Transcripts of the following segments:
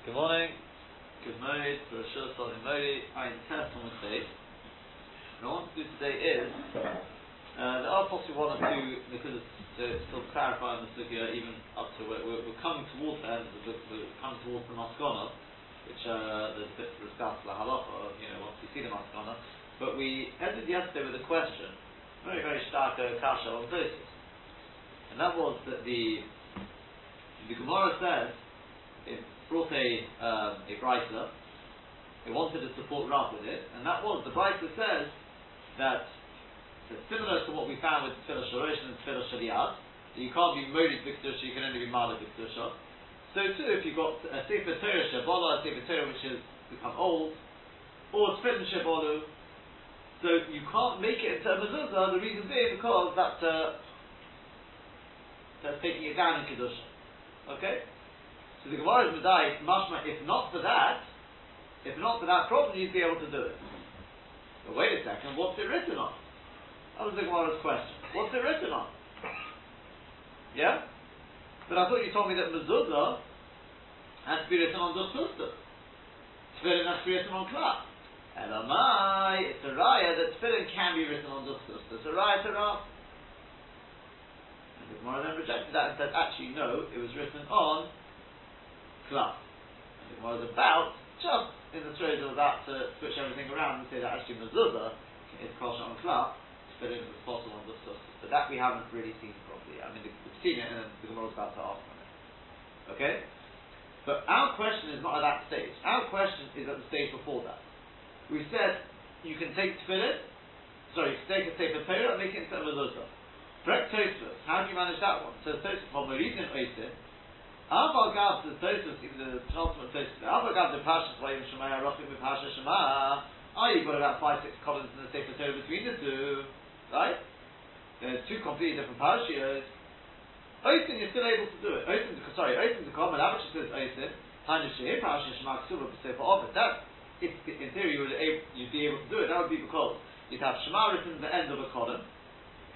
Good morning. Good morning. Rosh Hashanah Modi, I test on the day. What I want to do today is uh, there are possibly one or two because it's to still clarify the sugya even up to we're, we're coming towards the end of the book, we're coming towards the Maskana, which uh, there's a bit discussed the halacha, you know, once we see the Maskana. But we ended yesterday with a question, very very stark uh, kasha on this, and that was that the the Gemara says it brought a um, a brisa. It wanted to support Rav with it, and that was the brisa says that it's similar to what we found with the Tfilah Shorosh and Tfilah Shaliyad, that you can't be Morid Vikdusha, you can only be Mala Vikdusha. So too, if you've got a Sefer Torah Shabbalah, a Sefer Torah which has become old, or Tfilah Shabbalah, so you can't make it into a mezuzah, the reason being because that's, uh, that's taking it down in Kedusha. Okay? So the Gemara is Medai, mashma, if not for that, if not for that problem, you'd be able to do it. But wait a second, what's it written on? That was the Gemara's question. What's it written on? Yeah? But I thought you told me that mezuzah has to be written on Duchtusta. Tefillin has to be written on Klap. Elamai, it's a raya that tefillin can be written on Duchtusta. It's a raya to Rav. And the Gemara then rejected that and said, actually, no, it was written on The Gemara is about, just in the throes of that, to switch everything around and say that actually mezuzah is kosher on Klap, tefillin is possible on Duchtusta. But that we haven't really seen properly. I mean, we've seen it and the Gemara is about to ask on it. Okay? But our question is not at that stage. Our question is at the stage before that. We said you can take tefillin, sorry, you can take a sefer Torah and make it into a mezuzah. Correct Tosfos. How do you manage that one? So Tosfos from Meridin Oisin. Aval Gav the Tosfos, even the penultimate Tosfos. Aval Gav the Pashas Vayim Shemaya Rachim with Pasha Shema. Ah, you've got about five, six columns in the sefer Torah between the two, right? There's two completely different parashiyos. Oisin, you're still able to do it. Oisin, sorry, Oisin to come, and Avish says Oisin. Tanya Shehir Parashah Shema Ksuba B'Sefer Ovid. That, if in theory you would able, you'd be able to do it, that would be because you'd have Shema written at the end of a column,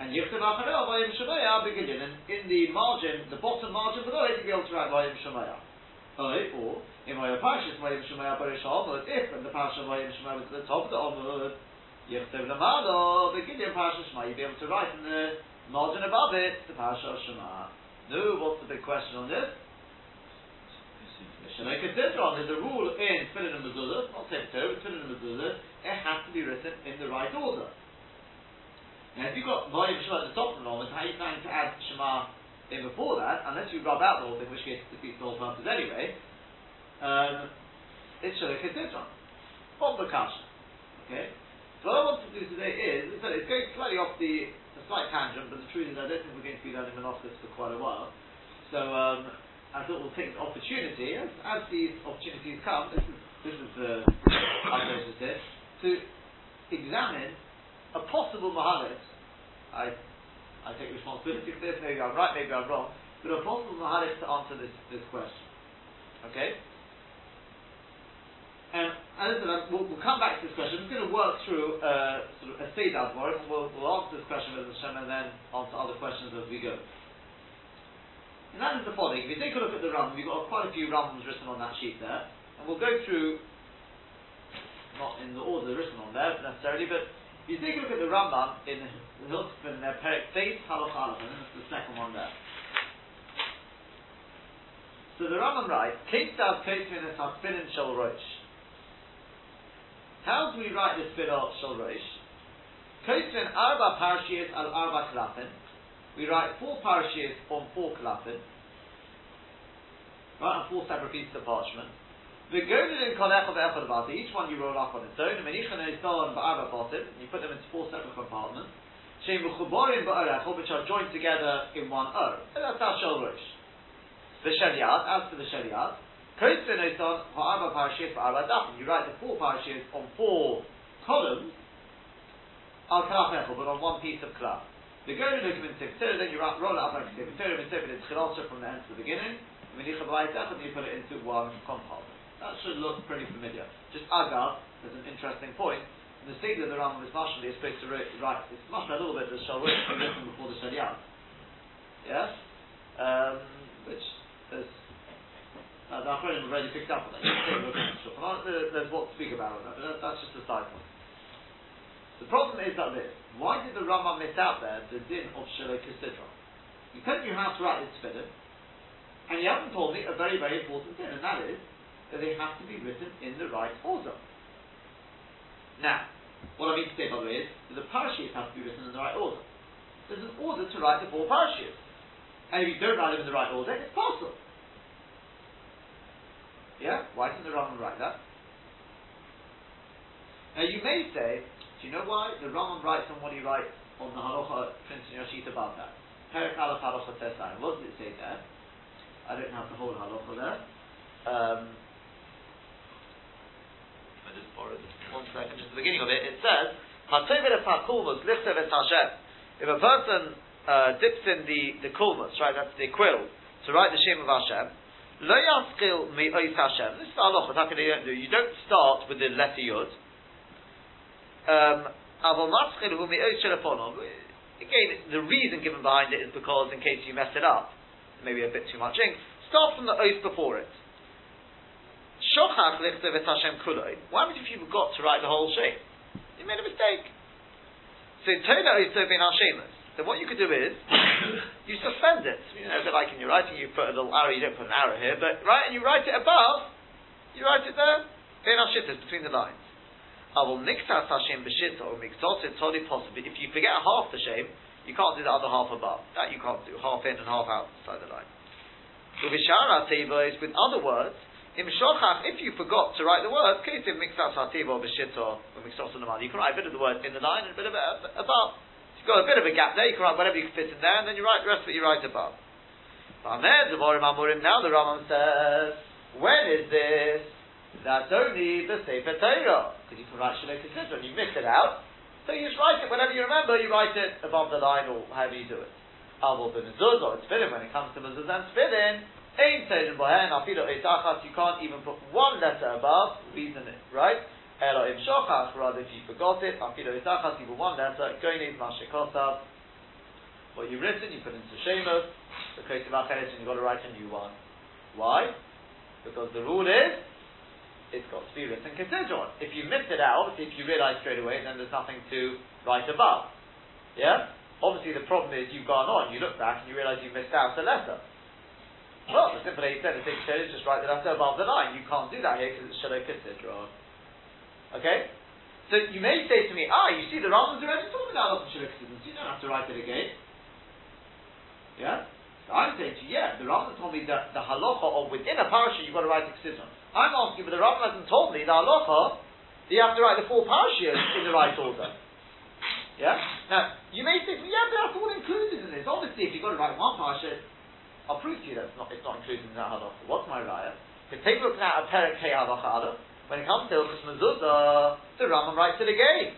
and Yichtav Acharel Vayim Shemaya beginning, and in the margin, the bottom margin below it, you'd be able to write Vayim Shemaya. Or, in my Parashas Vayim Shemaya Barish Omud, if in the Parashah Vayim Shemaya was at the top of the Omud, Yichtav Lamado, beginning Parashah Shema, you'd be able to write in the margin above it, the Parashah Shema. No, what's the big question on this? There's a rule in Tefillin and Mezuzah, not Sefer Torah, Tefillin and Mezuzah, it has to be written in the right order. Now, if you've got Volume Shema at the top of the moment, how are you planning to add Shema in before that, unless you rub out the whole thing, which case it defeats the whole purpose anyway, um, it's Shalek Ketitron. On the Kasha. Okay? So what I want to do today is, so it's going slightly off the, slight tangent, but the truth is I don't think we're going to be learning Monophis for quite a while. So, um, I thought we'll take the opportunity, as, as these opportunities come, this is, this is the, I noticed it, to examine a possible mahalit. I, I take responsibility for this, maybe I'm right, maybe I'm wrong, but a possible mahalit to answer this, this question. Okay? And I said, we'll, we'll, come back to this question. I'm going to work through uh, sort of a Seder for we'll, we'll answer this question with Hashem and then answer other questions as we go. And that is the following. If you take a look at the Rambam, you've got quite a few Rambams written on that sheet there, and we'll go through, not in the order written on there necessarily, but if you take a look at the Rambam in the Hilchot in their uh, Perek Beis Halach Aleph, and this is the second one there. So the Rambam writes, Kinktav Kosmin es Haspinin Shel Rosh. How do we write this Spinot Shel Rosh? Kosmin Arba Parashiyas al Arba Klapin. We write four parashiyas on four klapin, right, on four separate pieces of parchment. The golden in kolech of echad Each one you roll up on its own. Menichan is on ba'ava bottom. And you put them into four separate compartments. Shem v'chuborim ba'orechol, which are joined together in one or. And that's our shel rosh. The sheliat, as for the sheliat, kotzin is on ha'arba parashiyas ba'arba dafim. You write the four parashiyas on four columns. Al klaf echol, but on one piece of klaf. The golden look in Sefer then you roll it up like Torah, in Sefer it's Chilasa from the end to the beginning, and when you and you put it into one compound. That should look pretty familiar. Just Agav, there's an interesting point. In the of the Rambam is Mashal, is supposed to write, it's Mashal a little bit, the Shalrosh to written before the Shaliat. Yes? Um, which there's Uh, the Achronim already picked up on that. There's what to speak about on that, but that's just a side point. The problem is that this. Why did the Rama miss out there the din of Shiloh Kisidra? You tell me how to write this tefillin, and you haven't told me a very, very important thing, and that is they have to be written in the right order. Now, what I mean to say, by the way, is that the parashiyos have to be written in the right order. There's an order to write the four parashiyos. And if you don't write them in the right order, it's possible. Yeah? Why didn't the Rambam write that? Now you may say, do you know why? The Rambam writes on what he writes on the halacha printed in Yashit above that. Perak Halacha Tesai. What does it say there? I don't have the whole halacha there. Um, Just one second, just the beginning of it. It says, If a person uh, dips in the, the kulmus, right, that's the quill, to write the Shem of Hashem, Lo yaskil mi ois Hashem. This is halacha. How can you do? You don't start with the letter yud. Um, Aval maskil hu mi ois Again, the reason given behind it is because in case you mess it up, maybe a bit too much ink, start from the oath before it. Shochach lichtav et kuloi. Why would you forgot to write the whole shame? You made a mistake. So Toda oath ben Hashemus. Then what you could do is, you suspend it. You know, like in your writing, you put a little arrow, you don't put an arrow here, but right, and you write it above, you write it there, ben Hashittas, between the lines. I will nixas Hashem b'shita or mixot it totally possible. If you forget half the shame, you can't do the other half above. That you can't do. Half in and half outside the line. Is with other words, im shochach, if you forgot to write the word, words, kesim mixas or b'shita or mixot You can write a bit of the word in the line and a bit of uh, it above. So you've got a bit of a gap there, you can write whatever you can fit in there, and then you write the rest of it you write above. Now the Rambam says, when is this? That's only the Sefer Torah. Because you can write Shalom Kisidra and you miss it out. So you just write it whenever you remember, you write it above the line or however you do it. Avol b'mezuz or tefillin, when it comes to mezuz and tefillin, Ein Teirin Bohen, Afido Eitachas, you can't even put one letter above, reason it, right? Elo Im rather if you forgot it, Afido Eitachas, put one letter, Goinev Mashikosav, what you've written, you put into Shemos, the Kosev Acheres, and you've got to write a new one. Why? Because the rule is, it's got to be written contingent. If you missed it out, obviously if you realise straight away, then there's nothing to write above. Yeah? Obviously the problem is you've gone on, you look back and you realise you missed out a letter. Well, the simple said, the thing is just write the letter above the line. You can't do that here because it's Shalom Kisidron. Okay? So you may say to me, ah, you see the Rambam's already talking about Shalom Kisidron, so you don't have to write it again. Yeah? So I'm saying to you, yeah, the Rambam told me that the halacha of within a parasha you've got to write the Kisidron. I'm asking, but the Rambam hasn't told me the halacha that you have to write the four parashas in the right order. Yeah? Now, you may say, yeah, but that's all included in this. Obviously, if you've got to write one parasha, I'll prove to you that it's not, it's not included in that halacha. What's my raya? Because take a look now at Perek Kei Halacha When it comes to Ilchus Mezuzah, the Rambam writes it again.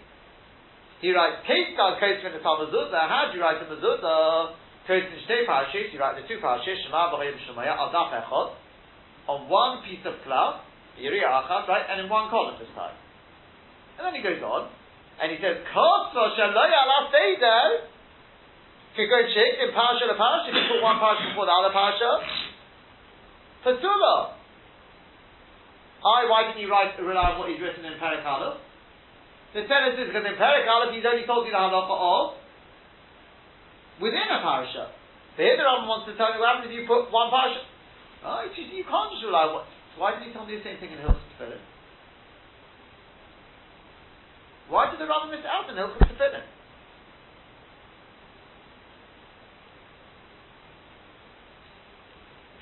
He writes, Kei Star Kosmin Esal Mezuzah, how do you write a Mezuzah? Kosmin Shtei Parashis, you write the two Parashis, Shema B'chayim Shemaya, Al Daf Echot, on one piece of cloth, Yiriyah Achad, right, and in one column this time. And then he goes on, and he says, Kosva Shaloya La Seder, could go check in Parasha to Parasha, if you put one Parasha before the other Parasha, Pasula. I, why didn't you write, rely on what he's written in Aleph? The tennis is because in Aleph he's only told you the halacha of within a parasha. The Rambam wants to tell you what happens if you put one parasha. Oh, you, you can't just rely on what. So why did he tell me the same thing in Hilchot Tefillin? Why did the Rambam miss out in Hilchot Tefillin?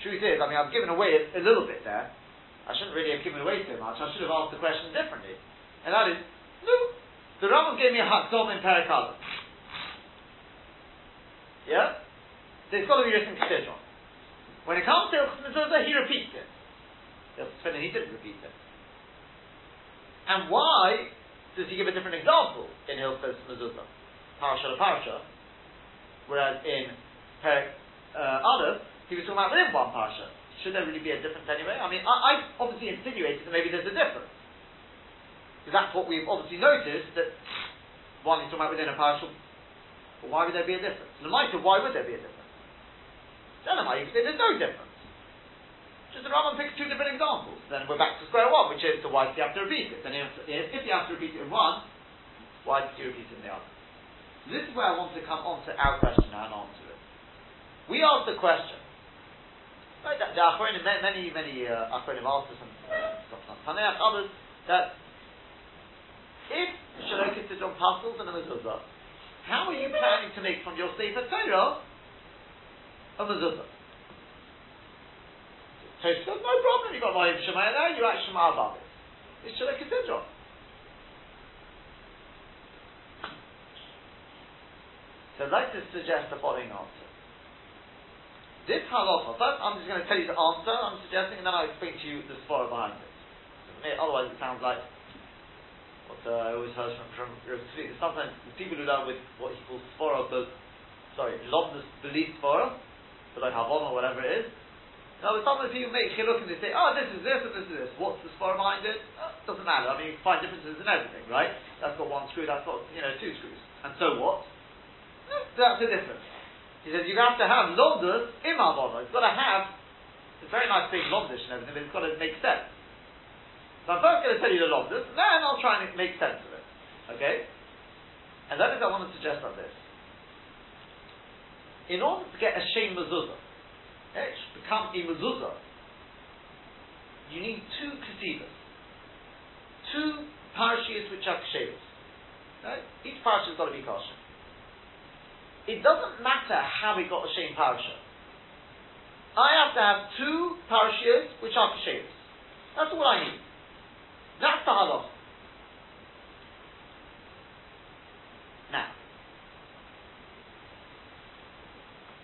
Truth is, I mean, I've given away a, little bit there. I shouldn't really have given away so much. I should have asked the question differently. And that is, no, the Rambam gave me a Hakdom in Perikala. Yeah? It's got to be written Kedron. When it comes to Mezuzah, he repeats it. Hilchot he didn't repeat it. And why does he give a different example in Hilchot Mezuzah? Parasha to Parasha. Whereas in Perek uh, Aleph, he was talking about within one Parasha. Should there really be a difference anyway? I mean, I, I obviously insinuated that maybe there's a difference. Because that's what we've obviously noticed, that one is talking about within a Parasha, but why would there be a difference? Lamaita, why would there be a difference? Elamai, you could say there's no difference. Just the Rambam picks two different examples. Then we're back to square one, which is, so why does he have to repeat it? Then if, if you have to repeat it in one, why does he repeat it in the other? This is where I want to come on to our question and answer it. We asked the question. Right, the, the Achronim, many, many uh, Achronim asked us, and uh, others, that if Shalom Kitzidron passes and a mezuzah, how are you planning to make from your Sefer Torah a mezuzah? Tosfos says, no problem, you've got Mohim Shemaya there, you write Shema above it. It's Shalom Kitzidron. So I'd like to suggest the following answer. This halacha, first I'm just going to tell you the answer I'm suggesting, and then I'll explain to you the svara behind it. Otherwise, it sounds like what uh, I always heard from, from sometimes people who learn with what he calls svara, but sorry, lobness belief svara, but like havon or whatever it is. Now, some of people make chiluk and they say, oh, this is this and this is this. What's the svara behind it? Uh, doesn't matter. I mean, you find differences in everything, right? That's got one screw, that's got, you know, two screws. And so what? that's the difference. He says you have to have lobdus im It's got to have, it's very nice being lobdish and everything, but it's got to make sense. So I'm first going to tell you the lobdus, and then I'll try and make sense of it. Okay? And that is what I want to suggest on this. In order to get a Shem mezuzah, eh, become a mezuzah, you need two ketibas. Two parashiyas which are kshevas. Right? Each parashah has got to be kosher. It doesn't matter how we got a Shem parasha. I have to have two parashiyas which are kshevas. That's all I need. That's the halacha. Now,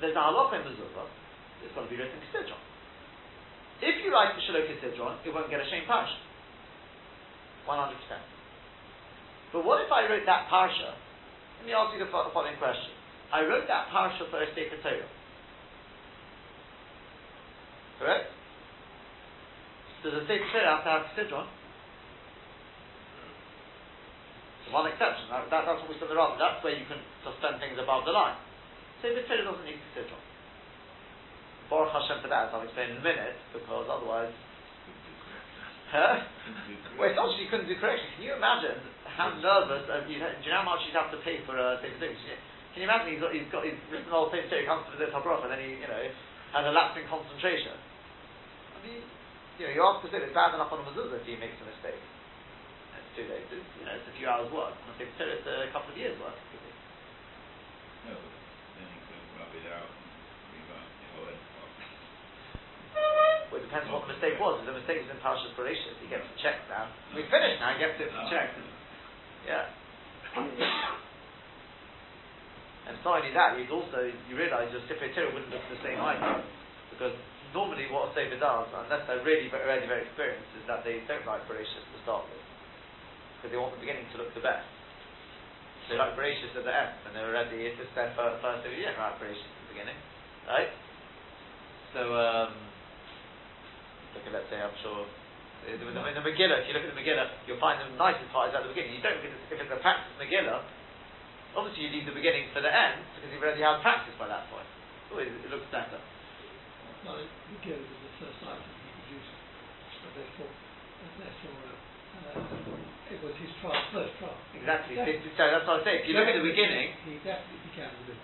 there's a halacha in mezuzah. It's got to be written Kisidron. If you write the Shalom Kisidron, it won't get a shame parsha. 100%. But what if I wrote that parsha? Let me ask you the following question. I wrote that parsha for a Sefer Torah. Correct? Does a Sefer Torah have to have Kisidron? One exception. That, that, that's what we said the rather. That's where you can suspend things above the line. So the Torah doesn't need consideration. Baruch Hashem for that, I'll explain in a minute, because otherwise. huh? well, it's not you couldn't do correction. Can you imagine how nervous? Uh, you, do you know how much you'd have to pay for a uh, Sefer Can you imagine he's got, he's got he's written the whole Sefer comes to visit Habrach, and then he, you know, has a lapse in concentration. I mean, you know, you ask to say it's bad enough on a mezuzah if he makes a mistake two days. It's, you know, it's a few hours work. I think so it's a couple of years work. No, then you could rub it out Well, it depends what the mistake was. If the mistake was in Parashas Bereshit, he gets it checked now. We finished now, he gets it checked. Ah. Yeah. and not only that, he's also, you realise your Sefer Torah wouldn't look the same either. Because normally what a Sefer does, unless they're really, very, very experienced, is that they don't write Bereshit to start with because they want the beginning to look the best. They like gracious at the end, and they're ready. If it's their first, first you don't write gracious at the beginning, right? So, um, look at, let's say, I'm sure, in the, in the Megillah, if you look at the Megillah, you'll find the nicest part is at the beginning. You don't, it's, if it's a practice Megillah, obviously you leave the beginning for the end, because you've already had practice by that point. Oh, it, it looks better. No, Megillah is the first item he produced, so therefore, therefore uh, it was his trial, first trial. Exactly. So, so that's what I say. If you look at the beginning, he definitely began with it.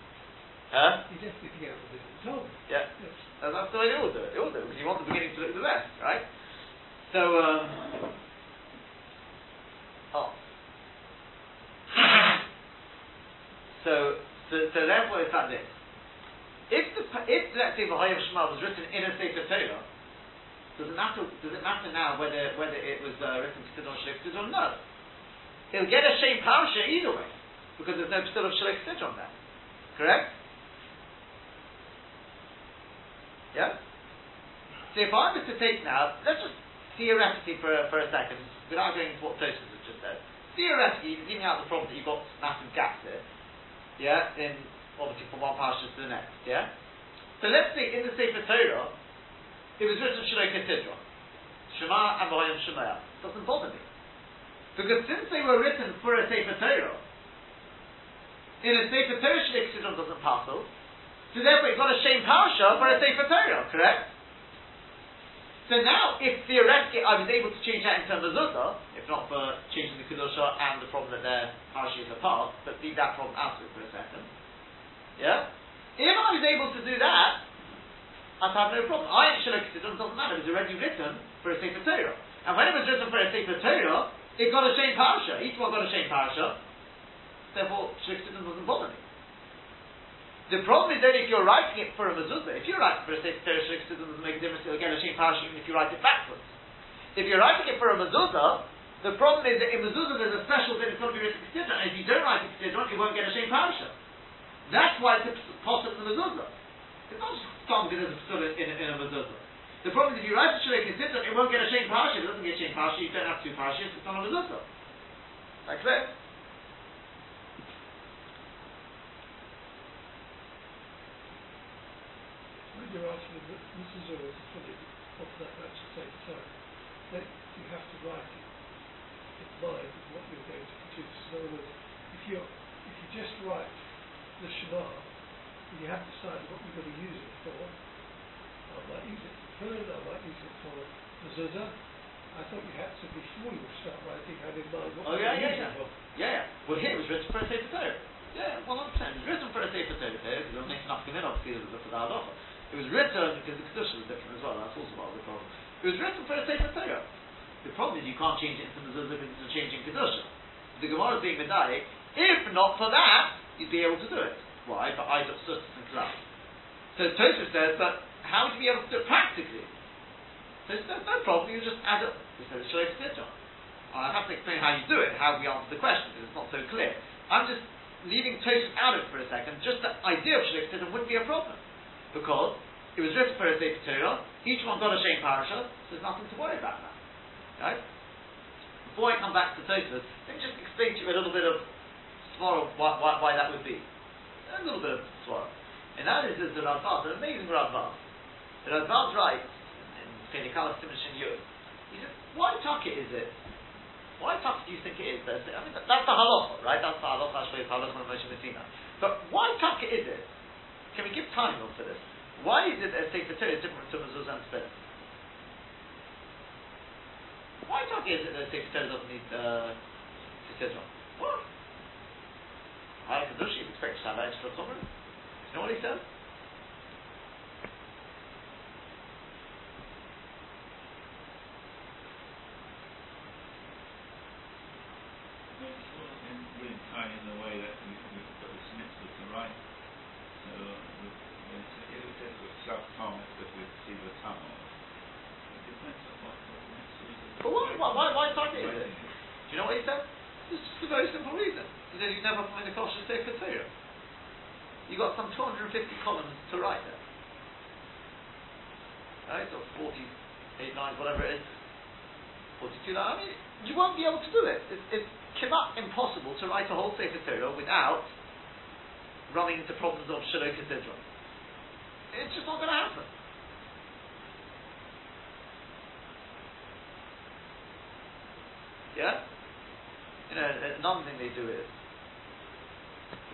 Huh? He definitely began with it. Told Yeah. Yes. And that's the way they all do it. They all do it because you want the beginning to look the best, right? So, um, oh. So, so, so therefore it's like this. If the if let's say the Hayim Shema was written in a Sefer Torah, does it matter? Does it matter now whether whether it was uh, written Sidon Shalik Sidon? No. He'll get a shame parasha either way because there's no still of Shalik on there. Correct? Yeah. So if I was to take now, let's just theoretically for for a second, without going into what Tosfos has just said, theoretically, leaving out the problem that you've got massive gaps here, yeah, in obviously from one parasha to the next, yeah. So let's say in the Sefer Torah, it was written Shaloi Ketidra. Shema and Vayim Shemaya. Doesn't bother me. Because since they were written for a Sefer Torah, in a Sefer Torah Shaloi Ketidra doesn't passel, so therefore you've got a shame Parsha for a Sefer Torah, correct? So now, if theoretically I was able to change that into a mezuzah, if not for changing the kedusha and the problem that their parashas apart, but leave that problem out of it for a second. Yeah? If I was able to do that, I'd have no problem. I actually it doesn't matter, it was already written for a Sefer Torah. And when it was written for a Sefer Torah, it got a shame parasha. Each one got a shame parasha. Therefore, Shlichtidim doesn't bother me. The problem is that if you're writing it for a mezuzah, if you're writing for a Torah, Shlichtidim doesn't make a difference, get a shame parasha if you write it backwards. If you're writing it for a mezuzah, the problem is that in mezuzah there's a special thing that's to be written Kesidron, and if you don't write it Kesidron, you won't get a shame parasha. That's why it's possible in the mezuzah. It's not just some because there's a psulah in, in, a mezuzah. The problem is if you write a shulek Kesidron, it won't get a shame parasha. If it doesn't get a shame parasha, you don't have two parashas, it's not a mezuzah. Like that. You're asking that this is always fully of that match at the same time, then you have to write it in mind what you're going to produce. In other words, if you if you just write the Shema, and you have to decide what you're going to use it for. I might use it for Purim, I might use it for the mezuzah. I thought you had to, before you start writing, have in mind what Oh, you're yeah, going to yeah, use it for. Yeah, yeah. Well, here it was written for a Sefer Torah. Yeah, 100%. It was written for a Sefer Torah. It was making up in obviously, for the halacha. It was written because the Kedusha was different as well. That's also part of the problem. It was written for a Sefer Torah. The problem is you can't change it into mezuzah because it's changing Kedusha. The Gemara is being medayik. If not for that, you'd be able to do it. Why? For Isaac, Suttas, and Klal. So Tosfos says, but how would you be able to do it practically? So there's no problem, you just add up. He says, Shloif Sidron. I have to explain how you do it, how we answer the question, because it's not so clear. I'm just leaving Tosfos out of it for a second, just the idea of Shloif Sidron wouldn't be a problem. Because it was written for a Sefer Torah, each one got a Shem Parasha, so there's nothing to worry about now. Right? Before I come back to Tosfos, let me just explain to you a little bit of tomorrow why, why, why that would be a little bit of swallow. And that is, is the Radbaz, an amazing Radbaz. The Radbaz writes in Penikalas Timishin Yud, he says, why Taka is it? Why Taka do you think it is? I mean, that's the halacha, right? That's the halacha, Ashway, halacha, and Moshe Messina. But why Taka is it? Can we give time on for this? Why is it that Sefer Torah is different to Mezuzah and Spin? Why is it that Sefer Torah doesn't need uh, Sidron? What? I Kadoshi expects to have extra tumor. You know what he says? And really tie in the way that we, we've got this mitzvah to write. So, the, it's, if it says with self-tom, it's with with Siva Tamo. It depends on what, what the mitzvah is. But why, why, why, why target is it? Writing Do you know what he said? It's just a very simple reason. He said you never find a kosher Sefer Torah. You got some 250 columns to write there. Right? Or 48 lines, whatever it is. 42. I mean, you won't be able to do it. It's, it's cannot impossible to write a whole Sefer Torah without running into problems of Shiloh Cathedral. It's just not going to happen. Yeah? You know, uh, another thing they do is,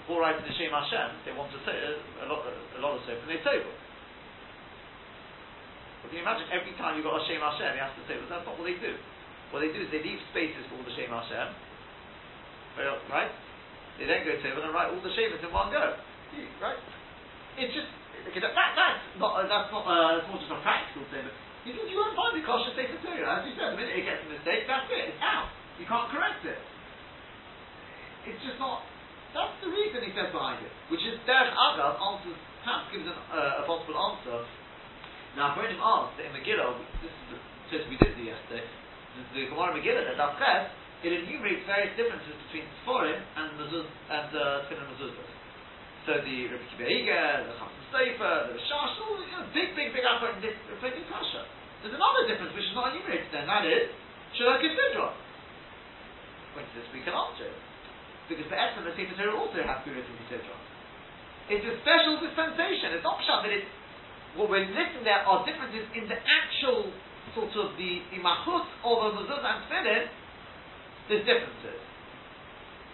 before writing the Shem Hashem, they want to say a, a lot, uh, a lot of stuff, and they table. But can you imagine every time you've got a Shem Hashem, you have to say, well, that's not what they do. What they do is they leave spaces for all the Shem Hashem, right? They then go to and write all the Shemas in one go, right? It's just, okay, that, that, that's not, uh, that's not, uh, it's more just a practical thing, but you, you won't find the kosher Sefer Torah. As you said, the minute it gets a mistake, that's it, it's out. You can't correct it. It's just not, that's the reason he says behind it. Which is, Derech Agav answers, perhaps gives an, uh, a possible answer. Now, Brennan asked that in Megillah, this is the test we did do yesterday, the, Gemara Megillah, that Dafches, it enumerates various differences between Sforim and Mezuz, and uh, Tfilin Mezuzahs. So the Akiva Eiger, the Chasam Sofer, the Rashash, all you know, big, big, big effort in reflecting Kasha. There's another difference which is not enumerated there, and that is Shalak Sidra. To this, we can answer. Because the Esm, the Sefer Torah also has to be written in Sidra. It's a special dispensation. It's not pshat that it's what we're listing there are differences in the actual sort of the, the mahut of a mezuzah and tefillin. There's differences.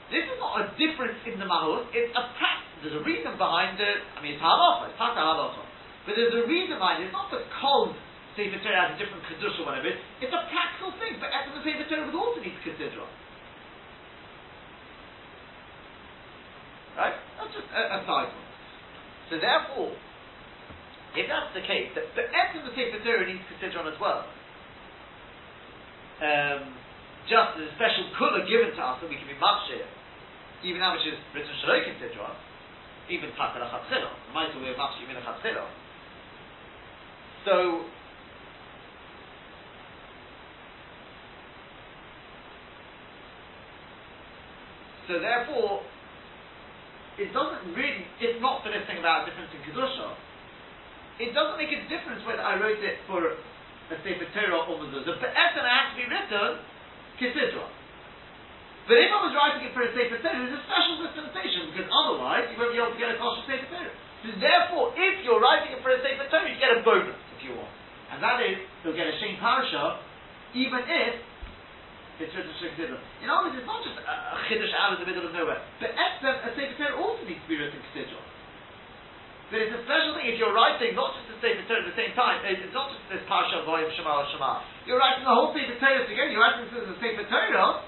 This is not a difference in the mahut. It's a practice. There's a reason behind it. I mean, it's halacha. It's taka halacha. But there's a reason behind it. It's not the kol Sefer Torah has a different kedusha, or whatever it is. It's a practical thing, but Etzem the Sefer Torah would also need to consider on. Right? That's just a, a side one. So therefore, if that's the case, the Etzem the Sefer Torah needs to consider on as well. Um, just as a special kula given to us that we can be machshir, even that which is written shaloi consider on, even takal achatzilo, might be machshir even achatzilo. So So therefore, it doesn't really, if not for this thing about difference in Kedusha, it doesn't make a difference whether I wrote it for a Sefer Torah or Mezuzah. But Essen has to be written Kisidra. But if I was writing it for a Sefer Torah, it's a special dispensation, because otherwise you won't be able to get a kosher Sefer Torah. So therefore, if you're writing it for a Sefer Torah, you get a bonus, if you want. And that is, you'll get a Shem Parasha, even if it's written Shekzidra. In other words, it's not just a, a Chiddush out of the middle of nowhere. But Etzem, a Sefer Torah also needs to be written Ksidra. But it's a special thing if you're writing not just the Sefer Torah at the same time. It's not just this Parsha Voyim Shema Shema. You're writing the whole Sefer Torah together. You're writing this a Sefer Torah.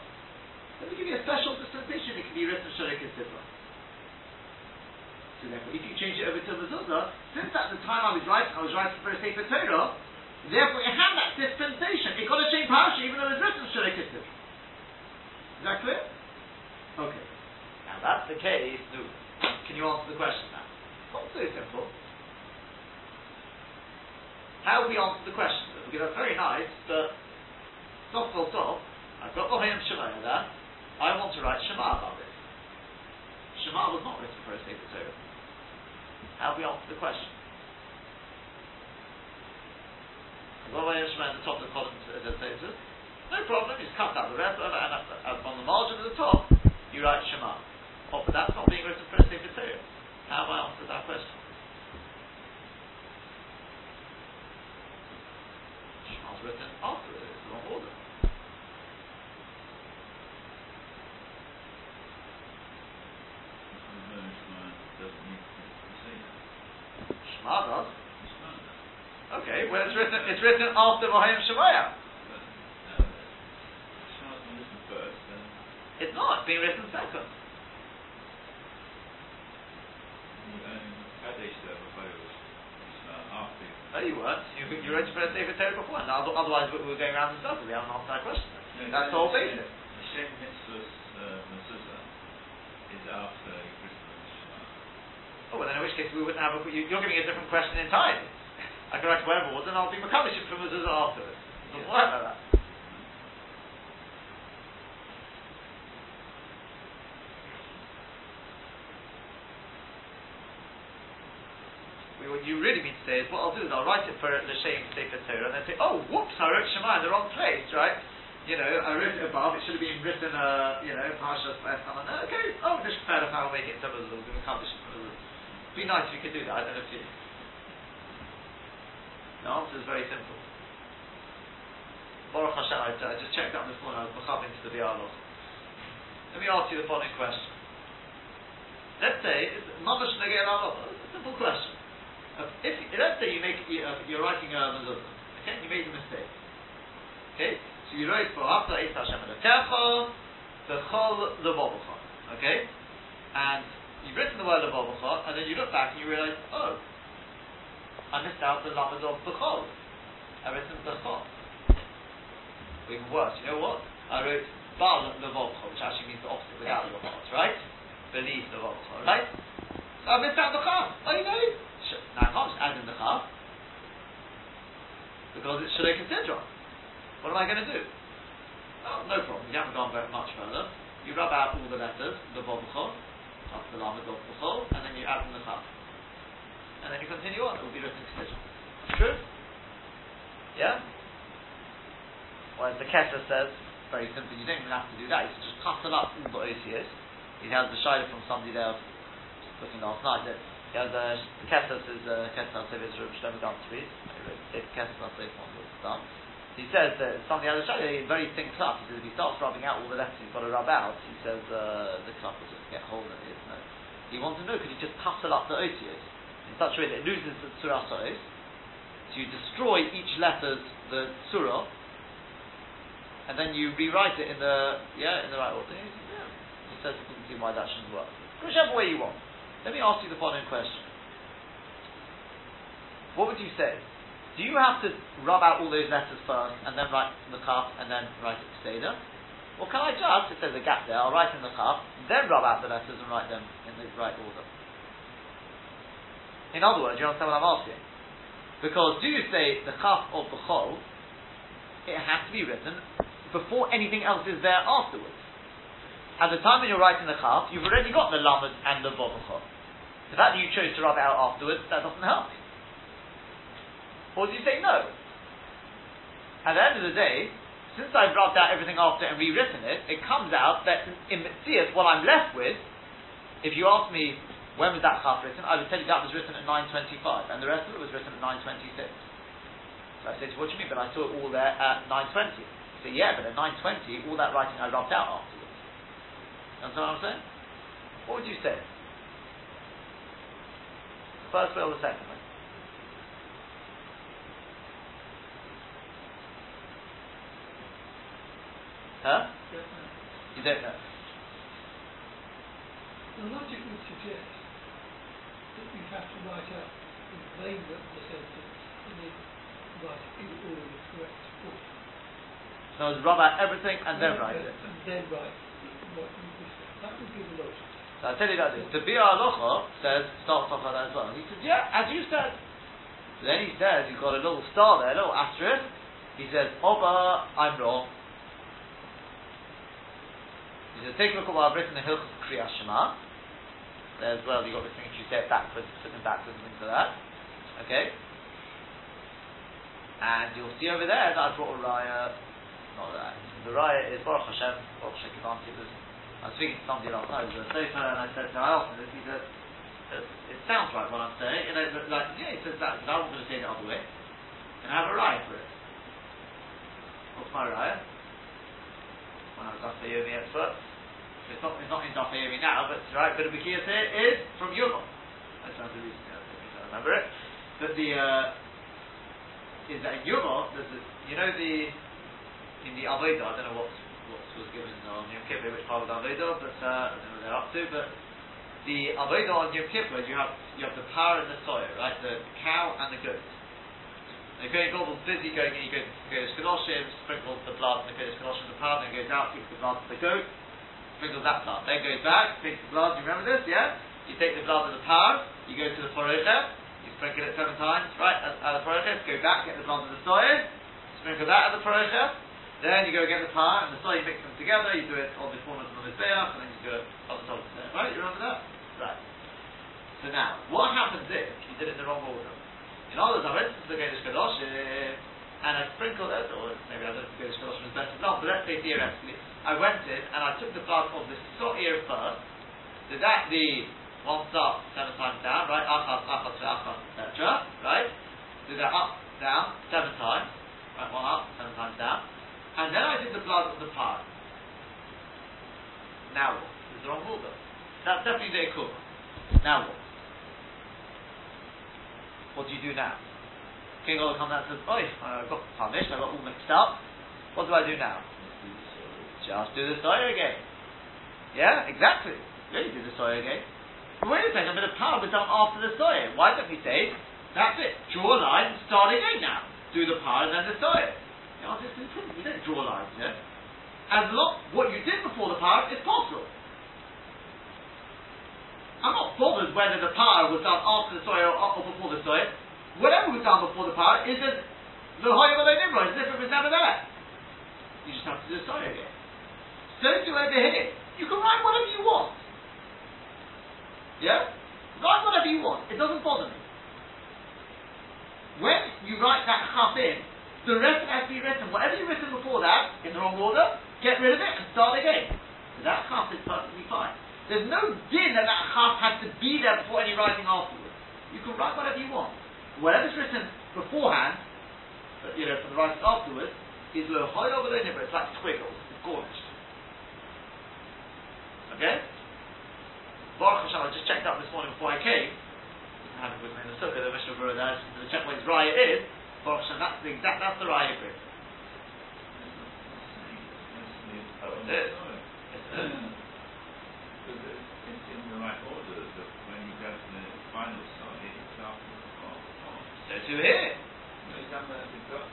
Let me give you a special dispensation. It can be written Sharek Ksidra. So therefore, if you change it over to Mezuzah, since at the time I was writing, I was writing for a Sefer Torah, Therefore, it had that dispensation. It got a change parasha even though it was written Shalei Kitzur. Is that clear? Okay. Now that's the case. Can you answer the question now? Not so simple. How we answer the question? Because that's very nice, but stop full stop. I've got Lohayim Shema there. I want to write Shema about this. Shema was not written for a Sefer Torah. How we answer the question? Rabbi Yeshua at the top of the column says no problem, you just cut out the rest it, and on the margin of the top, you write Shema. Oh, but that's not being written for a Sefer Torah. How I answered that question? Shema's written after it, it's the wrong order. Shema does. Okay, well it's written it's written after Vahayim Shemaya. It's not, it's being written second. No, you weren't. You, you wrote for a Sefer Torah before, and otherwise we were going around in circles. We haven't answered that question. No, That's the whole basis. The Shem Mitzvah's uh, mezuzah uh, is after Christmas. Oh, well then in which case we wouldn't have a, you, you're giving a different question entirely. I can write whatever was, and I'll be Makabishim from Mezuzah afterwards. Doesn't yeah. work like that. What you really mean to say is, what I'll do is I'll write it for the Shem Sefer Torah, and then say, oh, whoops, I wrote Shema in the wrong place, right? You know, I wrote it above, it should have been written, uh, you know, Parshas Esam, okay, oh, just fair enough, I'll make it into Mezuzah, It'd be nice if you could do that, I don't know if you... The answer is very simple. Baruch Hashem, I, just checked out this morning, I was mechav into the dialogue. Let me ask you the following question. Let's say, it's mamash negei It's a simple question. Uh, if, let's say you make, uh, you're writing a mezuzah, okay, you made a mistake. Okay, so you wrote for after Eis Hashem Elokecha, Bechol Levovacha, okay, and you've written the word Levovacha, and then you look back and you realize, oh, I missed out the lamed of the Bechol. I wrote Bechol. Or even worse, you know what? I wrote Bal Levovcha, which actually means the opposite without heart, right? Believe Levovcha, right? So I missed out the Chaf. Oh, you know? I can't just add in the Chaf. Because it's Shalek Sidron. What am I going to do? Oh, no problem. You haven't gone very much further. You rub out all the letters, the Vovcha, after the Lamed of Bechol, and then you add in the Chaf and then you continue on, it will be written Kedusha. True? Yeah? Or as the Kitzur says, very simply, you don't even have to do that, you can just couple up all the OCS. He has the Shiloh from somebody there, looking last night, that he has a, the Kitzur says, uh, Kitzur says, Reb Shlomo Ganzfried, Kitzur says, one was done. He says that somebody has a Shiloh, a very thin cloth, he says if he starts rubbing out all the letters he's got to rub out, he says uh, the cloth will just get hold of it. No. He wants to know, could he just couple up the OCS? in such a way that it loses the Surah So you destroy each letter's the surah, and then you rewrite it in the yeah in the right order. Yeah. He says he doesn't see why that shouldn't work. Whichever way you want. Let me ask you the following question. What would you say? Do you have to rub out all those letters first and then write the cup and then write it Seder? Or can I just, if there's a gap there, I'll write in the cup, then rub out the letters and write them in the right order? In other words, you understand what I'm asking? Because do you say the cup of the chol, it has to be written before anything else is there afterwards. At the time when you're writing the cup, you've already got the lamed and the vav The fact that you chose to rub it out afterwards, that doesn't help. Or do you say no? At the end of the day, since I've rubbed out everything after and rewritten it, it comes out that in Mitzias, what I'm left with, if you ask me when was that chaf written, I would tell you that was written at 9.25, and the rest of it was written at 9.26. So I say to what do you mean? But I saw it all there at 9.20. So yeah, but at 9.20, all that writing I rubbed out afterwards. Understand what I'm saying? What would you say? The First way or the second way? Huh? You don't know. The logic would suggest that you have to write out the remainder of the sentence and then write it in all the correct order. So rub out everything and then write it. And then write what you So I tell you that this. The Biur Halacha says, starts off like that as well. He says, yeah, as you said. Then he says, you've got a little star there, a little asterisk. He says, Oba, I'm wrong. He says, take a look at what I've written in the Hilchot Kriyas Shema. There as well, you've got this thing if you say it backwards, flipping backwards and things like that. Okay? And you'll see over there that I brought a raya, not that. The raya is Baruch Hashem, Baruch Hashem Kivanti was, I was speaking to somebody last night, who was a sofer, and I said, no, I asked him this, he said, it, sounds right what I'm saying, you know, but like, yeah, he says that, I wasn't going to say it the other way, and I have a raya for it. What's my raya? When I was the Yomi expert, it's not, it's not in Daf Yomi now, but right, bit of Bakiyas here is from Yuma. That sounds really, I don't remember it. But the, uh, is that in Yuma, there's a, you know the, in the Avodah, I don't know what, what was given on Yom Kippur, which part of the Avodah, but uh, they're up to, but the Avodah on Yom Kippur, you have, you have the power and the soil, right? The cow and the goat. The going Gobel's busy going in, he goes, goes Kedoshim, sprinkles the blood, and the goes Kedoshim the power, then goes out, takes the blood to the goat, sprinkles that blood. Then goes back, takes the blood, you remember this? Yeah? You take the blood of the power, you go to the Porocha, you sprinkle it seven times, right, at, at the Porocha, go back, get the blood of the soil, sprinkle that at the Porocha, then you go get the power and the soil, you mix them together, you do it on the corners of the Mizbeach, and then you do it on the top of the Right? You remember that? Right. So now, what happens if you did it in the wrong order? In other words, I went to the Gedish Kedoshim, and I sprinkled it, or maybe I don't think Gedish Kedoshim is better example, but let's say theoretically, I went in and I took the blood of the So'ir first, did that the one stop seven times down, right? Up, up, up, Achas, achas, achas, etc. Right? Do that up, down, seven times. Right, one up, seven times down. And then I did the blood of the part. Now what? This is the wrong order. That's definitely the. Now what? What do you do now? King Ola comes out and says, Oi, I got punished, I got all mixed up. What do I do now? Just do the soya again. Yeah, exactly. Really do the soya again. But wait a second, but the power was done after the soya. Why don't we say, that's it, draw a line, start again now. Do the power and then the soya. The is simple. We don't draw lines here. As long what you did before the power is possible. I'm not bothered whether the power was done after the soil or, or before the soil. Whatever was done before the power is as the higher the nimrod, as if it was never there. You just have to do the soya again. So do over here. You can write whatever you want. Yeah? Write whatever you want. It doesn't bother me. When you write that chaf in, the rest has to be written. Whatever you've written before that, in the wrong order, get rid of it and start again. So that chaf is perfectly fine. There's no din that that chaf has to be there before any writing afterwards. You can write whatever you want. Whatever's written beforehand, you know, for the writing afterwards, is lo hoyo It's like squiggles. It's garnished. Okay? Baruch Hashem, I just checked out this morning before I came. I have it with me in the sukkah, the Mishnah Berurah there, to check what his raya is. That's the exact, that's the Raya Brit. Oh, it. Yes, it is. Because it's in the right order that when you go to the final side, it's after the fall. So too here. Got got.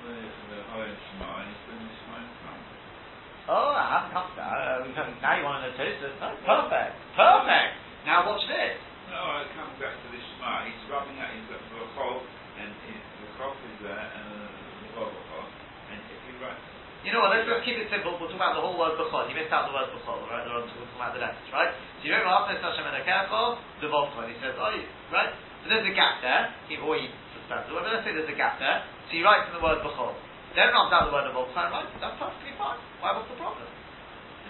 Oh, I haven't to that. Uh, we can- now you want to know Tosfos. Oh, perfect. Perfect. Now watch this. No, I come back to the Shema. He's rubbing out. He's got the Chol, and his, the Chol is there, and the, the Bobachol. And if you write, You know what, let's just keep it simple. We'll talk about the whole word Bechol. You missed out the word Bechol, right? We're talking about the letters, right? So you remember after Hashem and Akecho, the Volchol. He says, oh, you- right? So there's a gap there. He, he suspends it. Well, let's say there's a gap there. So he writes in the word Bechol. Then runs out the word writes it. That's perfectly fine. Why, what's the problem?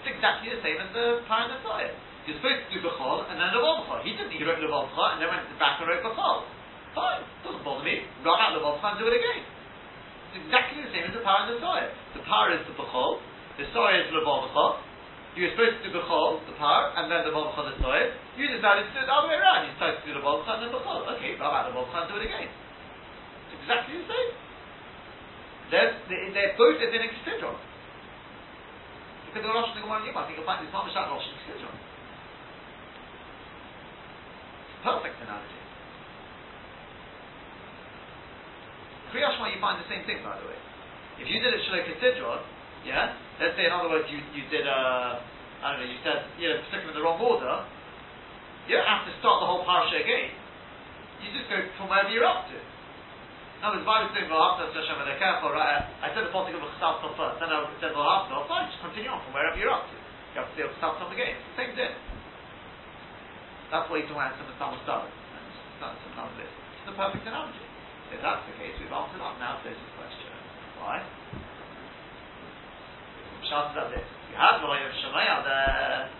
It's exactly the same as the Paran Messiah. You're supposed to do Bechol and then the Volchol. He didn't. He wrote the Volchol and then went back and wrote Bechol. Fine. Doesn't bother me. Run out the Volchol and do it again. It's exactly the same as the power and the soil. The power is the bechol, the soil is the bechol. You were supposed to do bechol, the power, and then the bechol, the soil. You decided to do it the other way around. You decided to do the bechol and then bechol. Okay, rub out the bechol and do it again. It's exactly the same. They're, they- they're both in the Sidron. Look at the Rosh and the Gemara. I think you'll find this Mamash out Rosh and. Perfect analogy. Kriyashma, you find the same thing, by the way. If you did it Shalom Sidron, yeah, let's say in other words you, you did uh, I don't know, you said you know stuck them in the wrong order, you don't have to start the whole parasha again. You just go from wherever you're up to. Words, if I was doing V'ahavta Hashem careful, right? I said the Pasuk of Chesavta first, then I said V'ahavta, fine, just continue on from wherever you're up to. You have to say Chesavta again. It's the same thing. That's he's talking about in some Star. Sometimes this. It's the perfect analogy. If that's the case, we've answered up now to this question. Why? Shas about this. You have the of Shemaya there.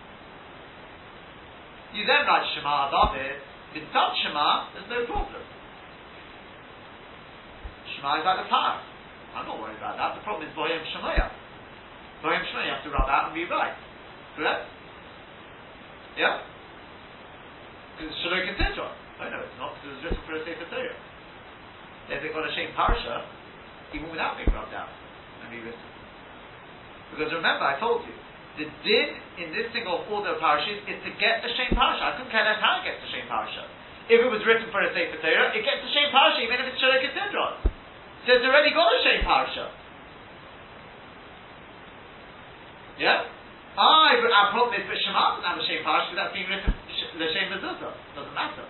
You then write Shema above it. Without Shema, there's no problem. Shema is like the power. I'm not worried about that. The problem is Boyam Shemaya. Boyam Shemaya, you have to rub out and rewrite. Correct? Yeah? Because it's Shalom Kesidron. Oh no, it's not, because it was written for a Sefer Torah. If they've got a shame parsha, even without being rubbed out and rewritten. Because remember, I told you, the din in this single order of parashas is to get the shame parsha. I couldn't care less how it gets the shame parsha. If it was written for a Sefer Torah, it gets the shame parsha even if it's Shalom Kesidron. So it's already got a shame parsha. Yeah? I, but our problem is, but Shema doesn't have a shame parsha because that's being written the shame mezuzah. Doesn't matter.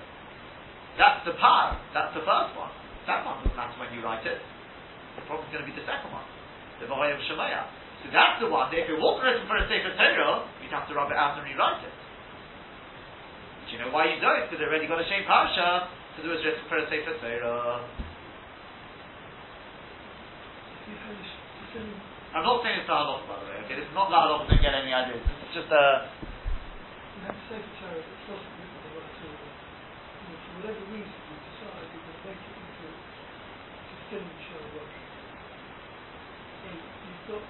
That's the par. That's the first one. That one doesn't matter when you write it. The problem's going to be the second one, the Vahayim Shemaya. So that's the one. that If it wasn't written for a Sefer Torah, you'd have to rub it out and rewrite it. Do you know why you don't? Because it already got a shame parsha. Because it was written for a Sefer Torah. I'm not saying it's halach, by the way. Okay, this is not halach. Don't get any ideas. This is just a. you have same tarot that's not written for whatever reason you decide you're going to make it into to thin work. So you've got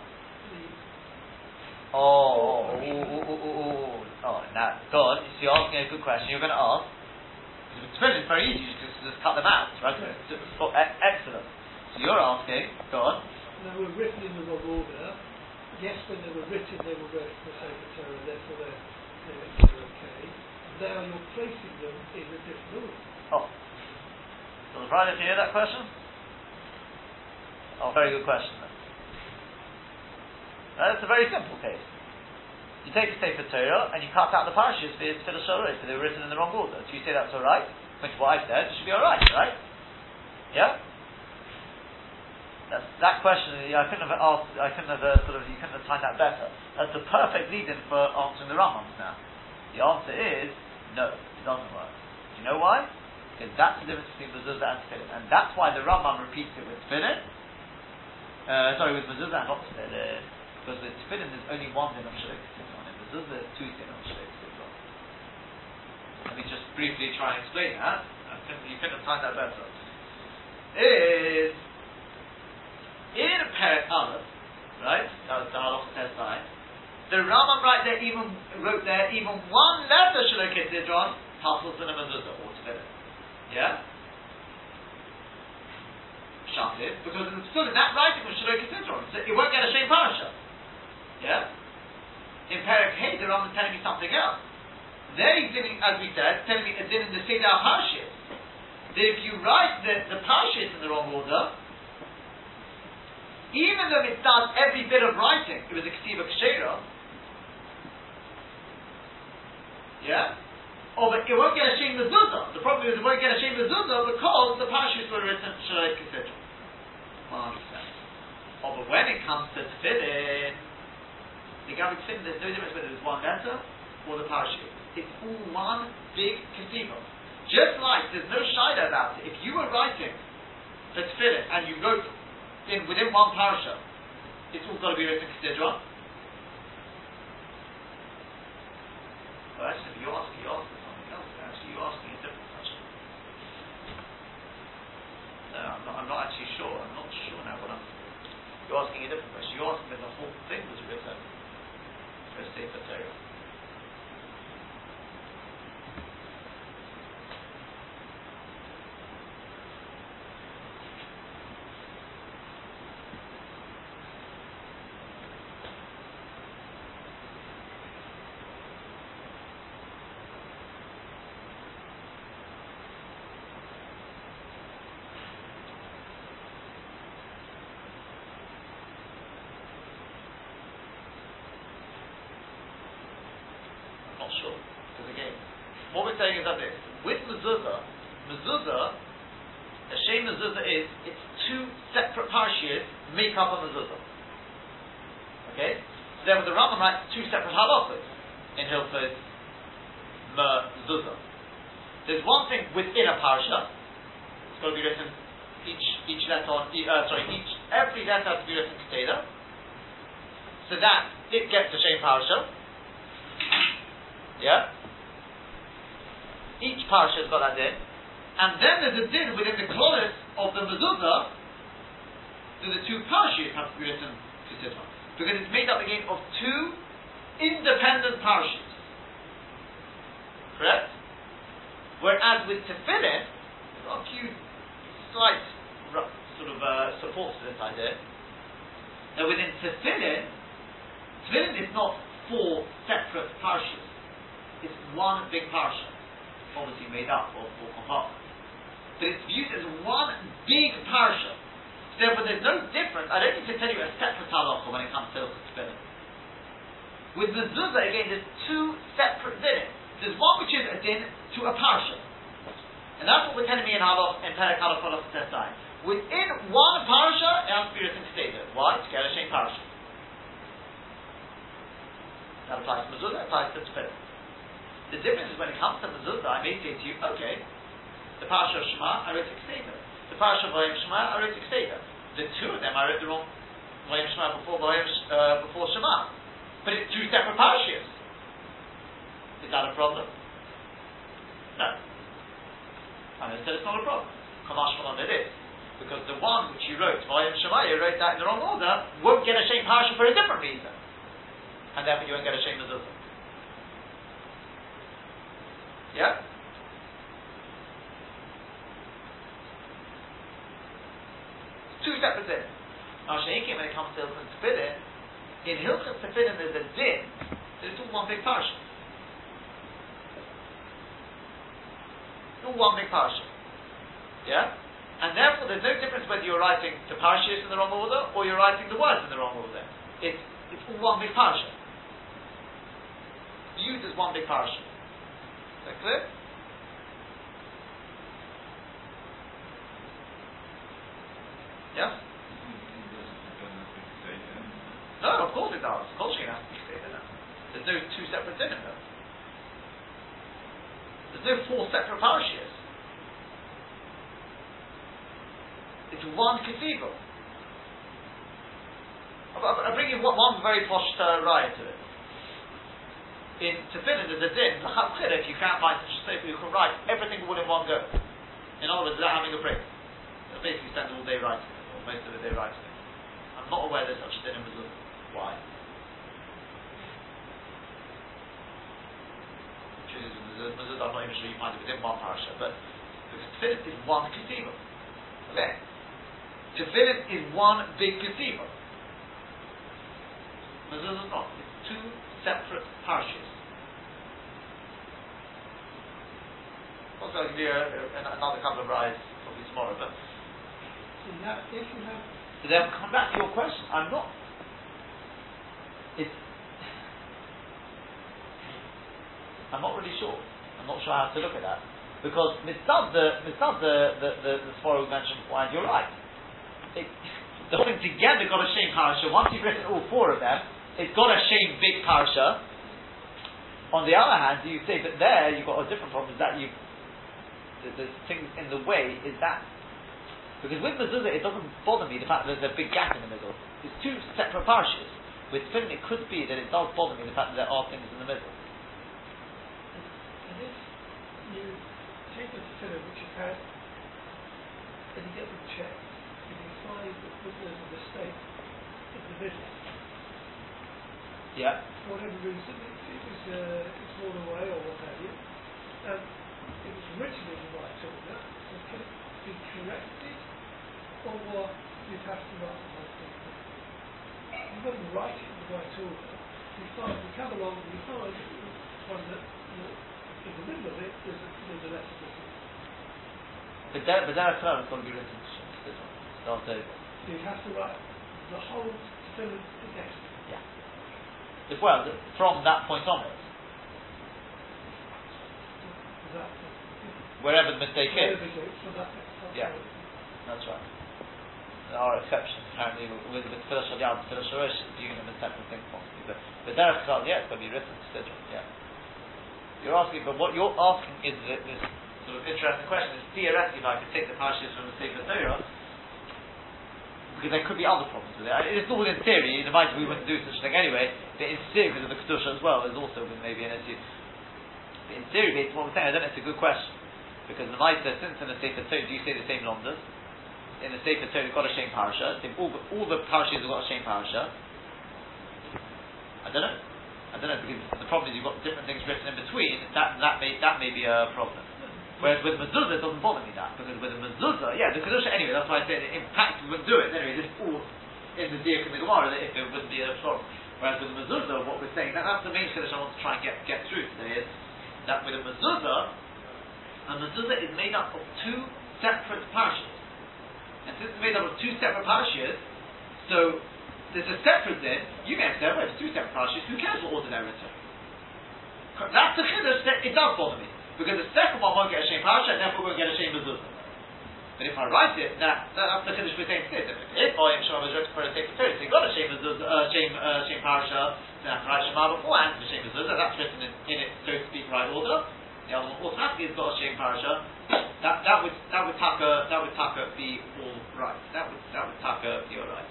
the Oh, oh, oh, oh, oh, oh, oh, oh, now, go on. So you're asking a good question. You're going to ask. Because it's it's very easy. You just, just cut them out, right? So- so- e- excellent. So you're asking. Go on. they were written in the wrong order. Yes, when they were written, they were written for Sefer Torah, therefore they're, they're, they're okay. Now you're placing them in a different order. Oh. So the Friday, if you hear that question? Oh, very good question. Then. Uh, a very simple case. You take a Sefer Torah and you cut out the parashas for the Shorah, because they were written in the wrong order. Do you say that's alright? Which what I said, it should be alright, right? Yeah? That's, that question, I couldn't have asked, I couldn't have uh, sort of, you couldn't have timed that better. That's the perfect lead-in for answering the Rambams now. The answer is, no, it doesn't work. Do you know why? Because that's the difference between the mezuzah and tefillin. And that's why the Rambam repeats it with tefillin. Uh, sorry, with mezuzah and not tefillin. Because with tefillin there's only one din of shalek tefillin. In mezuzah there's two din of shalek tefillin. Let me just briefly try and explain that. You couldn't timed that better. Is in Perek Aleph, right? That was the halach test line. The Rambam right there even wrote there even one letter shalok Sidron hassles in a mezuzah or tefillin. Yeah? Is, because in the Tefillin, that writing was Shaloi Kesidron, so it won't get a shame parasha. Yeah? In Perek Hey, the Rambam telling me something else. He's telling, as we said, telling me a din in the Seder Parshas. That if you write the, the Parshas in the wrong order, even though it does every bit of writing, it was a Kesiva Kshera, yeah? Oh, but it won't get a Shem Mezuzah. The problem is it won't get a Shem Mezuzah because the Parashas were written Shalai Kesidra. Oh, but when it comes to Tefillin, the Gabi Tefillin, there's no difference whether it's one letter or the Parashas. It's all one big Kesiva. Just like there's no Shida about it. If you were writing for Tefillin and you wrote in within one parasha, it's all got to be written Kesidra. Well, actually, you're asking, you're asking something else. Actually, you're asking a different question. No, I'm not, I'm not actually sure. I'm not sure now what I'm. You're asking a question. You're asking if the whole thing was written for a Sefer Torah. I'm not sure. Because again, what we're saying is that this. With mezuzah, mezuzah, a shame mezuzah is, it's two separate parashiyas make up a mezuzah. Okay? So therefore the Rambam writes two separate halachas in Hilchot mezuzah. There's one thing within a parasha. It's got to be written each each letter on uh, sorry each every letter has to be written together. So that it gets the same parasha. Yeah? Each parasha has got that din. And then there's a din within the klolis of the mezuzah that the two parashas have to be written consider. Because it's made up again of two independent parashas. Correct? Whereas with tefillin, there's a few slight sort of uh, supports to this idea. Now within tefillin, tefillin is not four separate parashas. It's one big parsha, obviously made up of four compartments. But it's viewed as one big parsha. Therefore, there's no difference. I don't need to tell you a separate halacha when it comes to Hilchot Tefillin. With mezuzah, again, there's two separate dinim. There's one which is a din to a parsha. And that's what we're telling me in halach, in Perek Halach Tesai. Within one parsha, it has to be written together. Why? To get a same parsha. That applies to mezuzah, applies to tefillin. The difference is when it comes to mezuzah, I may say to you, okay, the parsha of Shema, I wrote Kseda. The parsha of Vayim Shema, I wrote Kseda. The two of them, I wrote the wrong Vayim Shema before Vayim, uh, before Shema. But it's two separate parashas. Is that a problem? No. And I said it's not a problem. Kamash on it is. Because the one which you wrote, Vayim Shema, you wrote that in the wrong order, won't get a shame parasha for a different reason. And therefore you won't get a shame mezuzah. Yeah? Two separate things. Now, Sheikim, when it comes to Hilchot Tefillin, in Hilchot Tefillin there's a din, it's all one big parsha. All one big parsha. Yeah? And therefore there's no difference whether you're writing the parashas in the wrong order or you're writing the words in the wrong order. It's, it's all one big parsha. Viewed as one big parsha. That clear? Yeah? No, of course it does. Of course it has to be stated now. There's no two separate dinim though. There's no four separate parashas. It's one cathedral. I'll, bring you one, one very posh uh, riot to it. In Tefillin, there's a din, if you can't find such a staple, you can write everything all in one go. In other words, without having a break. They'll basically spend all day writing it, or most of the day writing it. I'm not aware there's such a din in mezuzah. Why? I'm not even sure you find it within one parasha, but because Tefillin is one cathedral. Okay? Tefillin is one big placebo. Mezuzah is not. It's two separate parashas. Also, I'll give you uh, a, a, another couple of rides probably tomorrow, but So now, if you have, But then come back to your question. I'm not. It's. I'm not really sure. I'm not sure how to look at that because mitzvah the mitzvah the the the, the Sforah we mentioned before, and you're right. It, the whole thing together got a shame parasha. Once you've written all four of them, it's got a shame big parasha. On the other hand, you say, but there you've got a different problem. Is that you the, the thing in the way is that because with mezuzah it doesn't bother me the fact that there's a big gap in the middle. It's two separate parashas. With film it could be that it does bother me the fact that there are things in the middle. and if you take a tefillin which you've had, and you get them checked, you find that there's a mistake in the middle, Yeah. for whatever reason, it, it was, uh, it's worn away or what have you, and it was written in the right order, so can it be corrected, or you'd have to write the whole thing? You wouldn't write it in the right order, you find, you come along and you find one that, that in the middle of it, there's a, there's a letter missing. But there, but there are terms going to be written. Start over. So you have to write the whole tefillin again. Well, from that point onwards, wherever the mistake is. Yeah. That's right. There are exceptions apparently with the Tefillah Shal Yad, Tefillah Shal Rosh, viewing them as separate things possibly. But but Derech Chal, going to be written. Yeah. You're asking, but what you're asking is that this sort of interesting question is theoretically if I could take the parashas from the Sefer Torah, because there could be other problems with it. It's all in theory. In the mind we wouldn't do such a thing anyway. But in theory, because of the kedusha as well, there's also maybe an issue. But in theory, based on what we're saying, I don't know. It's a good question because the Maisa, since in the Sefer Torah, do you say the same London? In the Sefer Torah, you've got a shame parasha. All, all the parashas have got a shame parasha. I don't know. I don't know because the problem is you've got different things written in between. That that may that may be a problem. Whereas with mezuzah, it doesn't bother me that because with a mezuzah, yeah, the kedusha anyway. That's why I said in practice we wouldn't do it anyway. This is all in the diak and the gemara that if it wouldn't be a problem. Whereas with a mezuzah, what we're saying that that's the main kedusha I want to try and get get through today is that with a mezuzah, a mezuzah is made up of two separate parashas. And since it's made up of two separate parashas, so there's a separate din, you may have it's two separate parashas, who cares what order they're written? That's the chiddush that it does bother me. Because the second one won't get a shame parasha, and therefore won't get a shame mezuzah. But if I write it, that, that that's the chiddush we're saying today. If I am Shema Mezuzah for a take so you got a shame mezuzah, uh, shame, uh, shame parasha, then I can write Shema beforehand for shame mezuzah, that's written in, in it, so to speak, right order. The other one automatically has got a shame parasha. That that would that would taka that would taka be all right. That would that would taka be all right.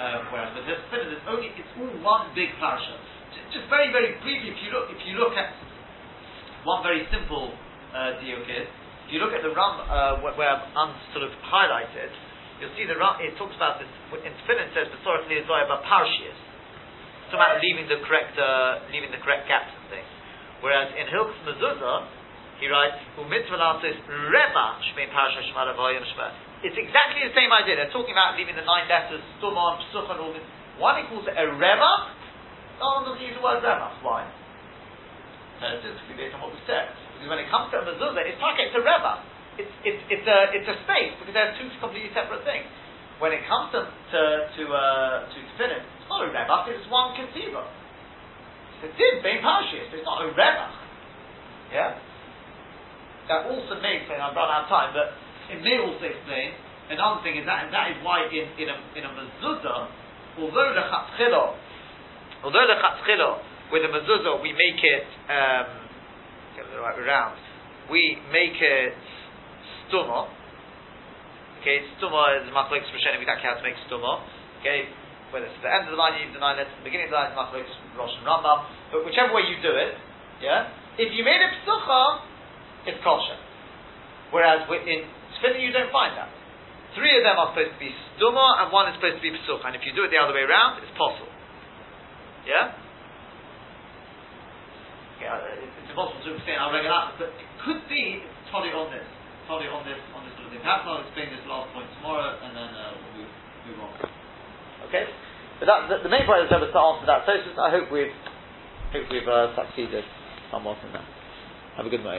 Uh, whereas this spinner, it's only it's all one big parasha. Just very very briefly, if you look if you look at one very simple uh, diuk is, if you look at the Ram uh, where, where I'm sort of highlighted, you'll see the Ram. It talks about this in Tefillin It says Besorach about parashias. It's about leaving the correct uh, leaving the correct gaps and things. Whereas in Hilchos Mezuzah, he writes, "Umitzvah lasis rema shmei parasha shema levayim shema." It's exactly the same idea. They're talking about leaving the nine letters, stumon, psuch, and all this. One it a rema. No one doesn't use the word rema. Why? Scientifically, based on what we said, because when it comes to a mezuzah, it's like it's a rema. It's it's it's a it's a space because they're two completely separate things. When it comes to to to uh, to tefillin, it's not a rema. It's one kesiva. It's a din bein it's not a rema. Yeah. That also may explain. I've run out of time, but it may also explain another thing is that, and that is why in in a in a mezuzah, although the chatzchilo, although the chatzchilo with a mezuzah we make it um, get the right way around, we make it stuma. Okay, stuma is rishonim exactly how to make stuma. Okay, whether it's the end of the line you use the nine letters, the beginning of the line machlokes Rosh and Rambam, but whichever way you do it, yeah. If you made it psucha, it's kosher. Whereas in tefillin you don't find that. Three of them are supposed to be stuma and one is supposed to be psucha. And if you do it the other way around, it's possible. Yeah? Okay, uh, it's impossible to say our regular, but it could be totally on this. probably on this on this sort of thing. Perhaps I'll explain this last point tomorrow, and then uh, we'll move, move on. Okay, but that, the, the main point is to answer that. So I hope we've hope we've uh, succeeded somewhat in that. Have a good night.